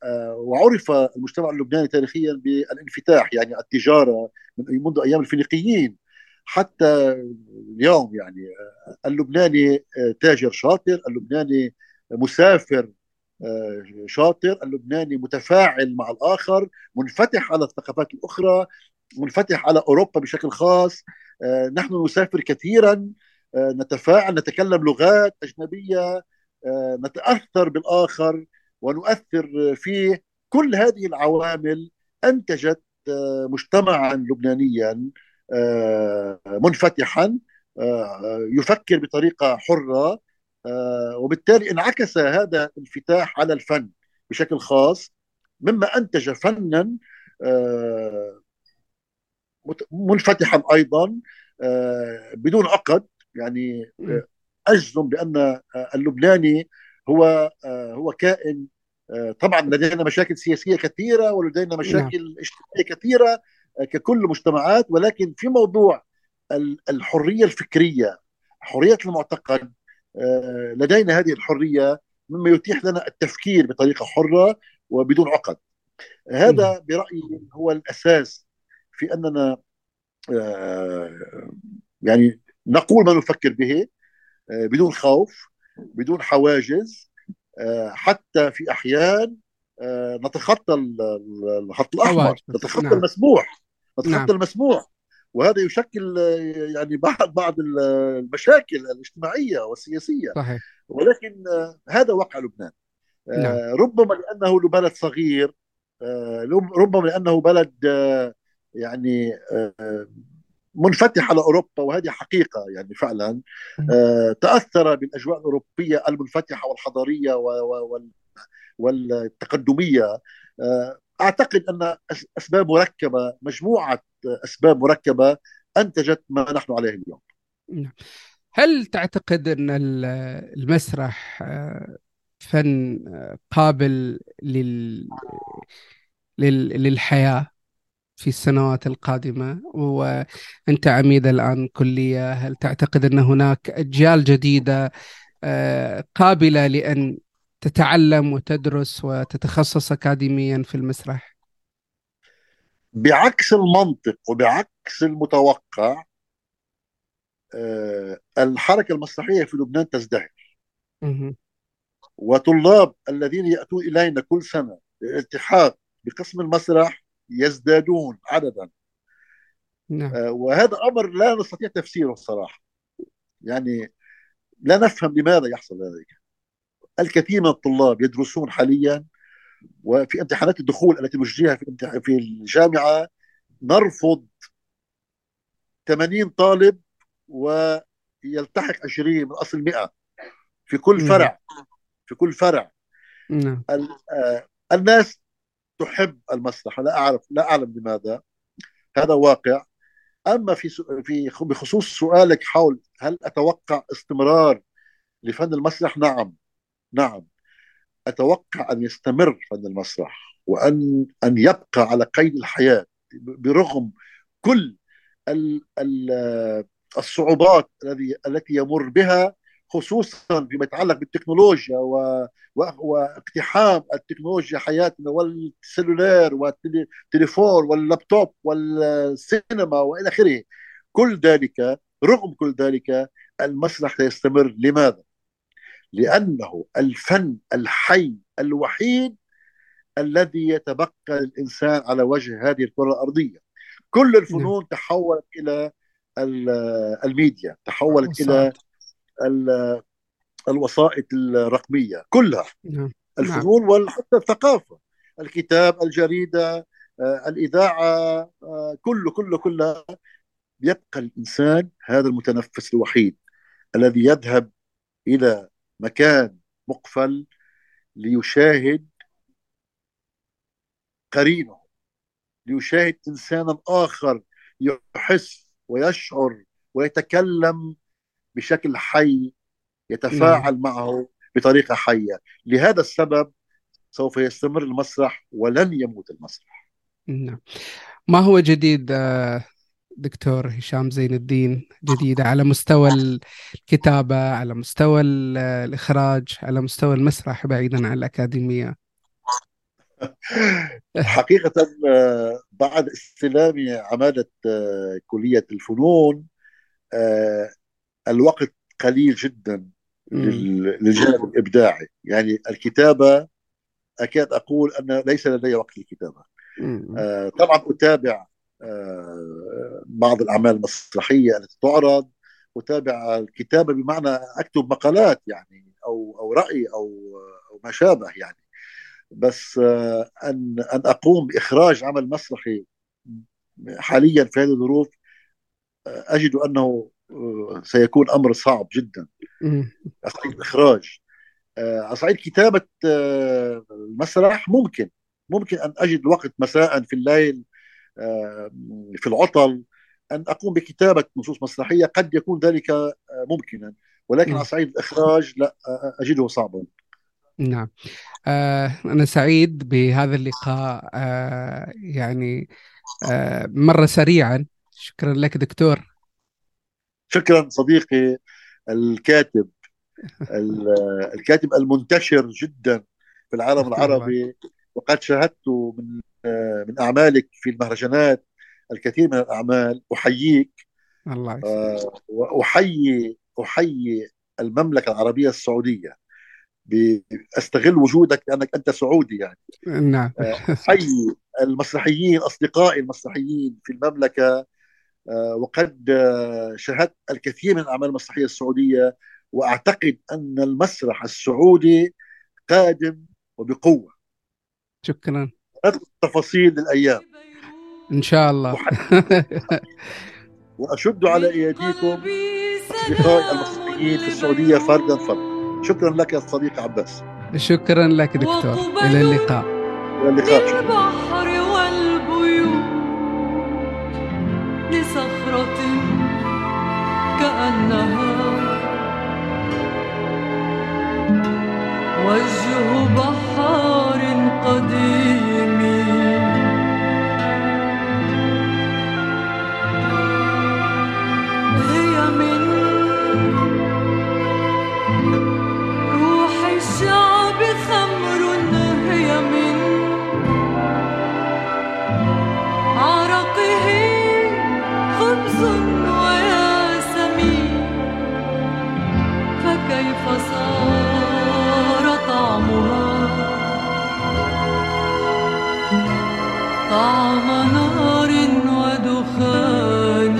آه، وعرف المجتمع اللبناني تاريخيا بالانفتاح يعني التجارة من- منذ أيام الفينيقيين. حتى اليوم يعني آه، اللبناني تاجر شاطر اللبناني مسافر شاطر اللبناني متفاعل مع الآخر منفتح على الثقافات الأخرى منفتح على أوروبا بشكل خاص. نحن نسافر كثيرا آه، نتفاعل نتكلم لغات أجنبية آه، نتأثر بالآخر ونؤثر فيه. كل هذه العوامل أنتجت آه، مجتمعا لبنانيا آه، منفتحا آه، يفكر بطريقة حرة آه، وبالتالي انعكس هذا الانفتاح على الفن بشكل خاص مما أنتج فنا آه، منفتحا أيضا آه، بدون عقد يعني آه، أجزم بأن آه، اللبناني هو هو كائن طبعا لدينا مشاكل سياسية كثيرة ولدينا مشاكل اجتماعية كثيرة آه، ككل المجتمعات ولكن في موضوع ال- الحرية الفكرية حرية المعتقد لدينا هذه الحرية مما يتيح لنا التفكير بطريقة حرة وبدون عقد. هذا برأيي هو الأساس في أننا آه، يعني نقول ما نفكر به آه، بدون خوف بدون حواجز آه، حتى في أحيان آه، نتخطى ال- ال- الخط حواجز. نتخطى نعم. المسموح نتخطى نعم. المسموح وهذا يشكل يعني بعض بعض المشاكل الاجتماعية والسياسية صحيح ولكن هذا واقع لبنان نعم. ربما لأنه بلد صغير ربما لأنه بلد يعني منفتح على أوروبا وهذه حقيقة يعني فعلا تأثر بالأجواء الأوروبية المنفتحة والحضارية والتقدمية أعتقد أن أسباب مركبة مجموعة أسباب مركبة أنتجت ما نحن عليه اليوم. نعم. هل تعتقد أن المسرح آه، فن آه، قابل لل... لل... للحياة في السنوات القادمة وانت عميد الآن كلية هل تعتقد أن هناك أجيال جديدة آه، قابلة لأن تتعلم وتدرس وتتخصص اكاديميا في المسرح؟ بعكس المنطق وبعكس المتوقع آه، الحركة المسرحية في لبنان تزدهر وطلاب الذين يأتون إلينا كل سنة للالتحاق بقسم المسرح يزدادون عددا. نعم. آه، وهذا أمر لا نستطيع تفسيره الصراحة. يعني لا نفهم لماذا يحصل ذلك. الكثير من الطلاب يدرسون حاليا وفي امتحانات الدخول التي نجريها في في الجامعة نرفض 80 طالب ويلتحق 20 من أصل 100 في كل فرع. في كل فرع. نعم. آه، الناس تحب المسرح. لا أعرف لا أعلم لماذا. هذا واقع. أما في في بخصوص سؤالك حول هل أتوقع استمرار لفن المسرح؟ نعم. نعم. أتوقع أن يستمر فن المسرح وأن أن يبقى على قيد الحياة برغم كل ال ال الصعوبات التي يمر بها خصوصا فيما يتعلق بالتكنولوجيا و... و... واقتحام التكنولوجيا حياتنا والسلولار والتليفون واللابتوب والسينما وإلى آخره كل ذلك رغم كل ذلك المسرح سيستمر لماذا؟ لأنه الفن الحي الوحيد الذي يتبقى الانسان على وجه هذه الكرة الأرضية كل الفنون نعم. تحولت إلى الميديا تحولت إلى الوسائط الرقمية كلها. نعم. الفنون وحتى الثقافة. الكتاب الجريدة آه، الإذاعة آه، كله كله كله يبقى الإنسان هذا المتنفس الوحيد الذي يذهب إلى مكان مقفل ليشاهد قرينه ليشاهد إنسانا آخر يحس ويشعر ويتكلم بشكل حي يتفاعل. معه بطريقة حية. لهذا السبب سوف يستمر المسرح ولن يموت المسرح. نعم. ما هو جديد آه، دكتور هشام زين الدين؟ جديدة على مستوى الكتابة على مستوى الإخراج على مستوى المسرح بعيدا عن الأكاديمية؟ حقيقة آه، بعد استلامي عمادة آه، كلية الفنون الوقت قليل جدا للجانب الإبداعي. يعني الكتابة أكاد أقول أن ليس لدي وقت للكتابة. طبعا أتابع بعض الأعمال المسرحية التي تعرض. أتابع الكتابة بمعنى أكتب مقالات يعني أو أو رأي أو أو ما شابه يعني. بس آه، أن أن أقوم بإخراج عمل مسرحي حاليا في هذه الظروف آه، أجد أنه آه، سيكون أمر صعب جدا. على الإخراج. على صعيد كتابة المسرح ممكن. ممكن أن أجد وقت مساء في الليل في العطل. أن أقوم بكتابة نصوص مسرحية قد يكون ذلك ممكنا. ولكن على صعيد الإخراج لا أجده صعبا. نعم. آه أنا سعيد بهذا اللقاء. آه يعني آه مرة سريعا. شكرا لك دكتور. شكرا صديقي الكاتب. الكاتب المنتشر جدا في العالم العربي وقد شاهدت من من أعمالك في المهرجانات الكثير من الأعمال. أحييك. الله يسلمك. آه، وأحيي أحيي المملكة العربية السعودية. أستغل وجودك لأنك أنت سعودي يعني. نعم. آه، حي المسرحيين أصدقائي المسرحيين في المملكة. وقد آه، شاهدت الكثير من الاعمال المسرحية السعودية وأعتقد أن المسرح السعودي قادم وبقوة. شكرا. ندخل تفاصيل الأيام إن شاء الله. وأشد على ايديكم اصدقائي المصريين في السعودية فردا فردا. شكرا لك يا صديقي عباس. شكرا لك دكتور. إلى اللقاء. إلى اللقاء. شكرا. لصخرة كأنها وجه بحار قديم طعم نار ودخان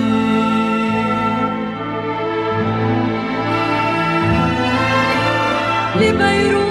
لبيروت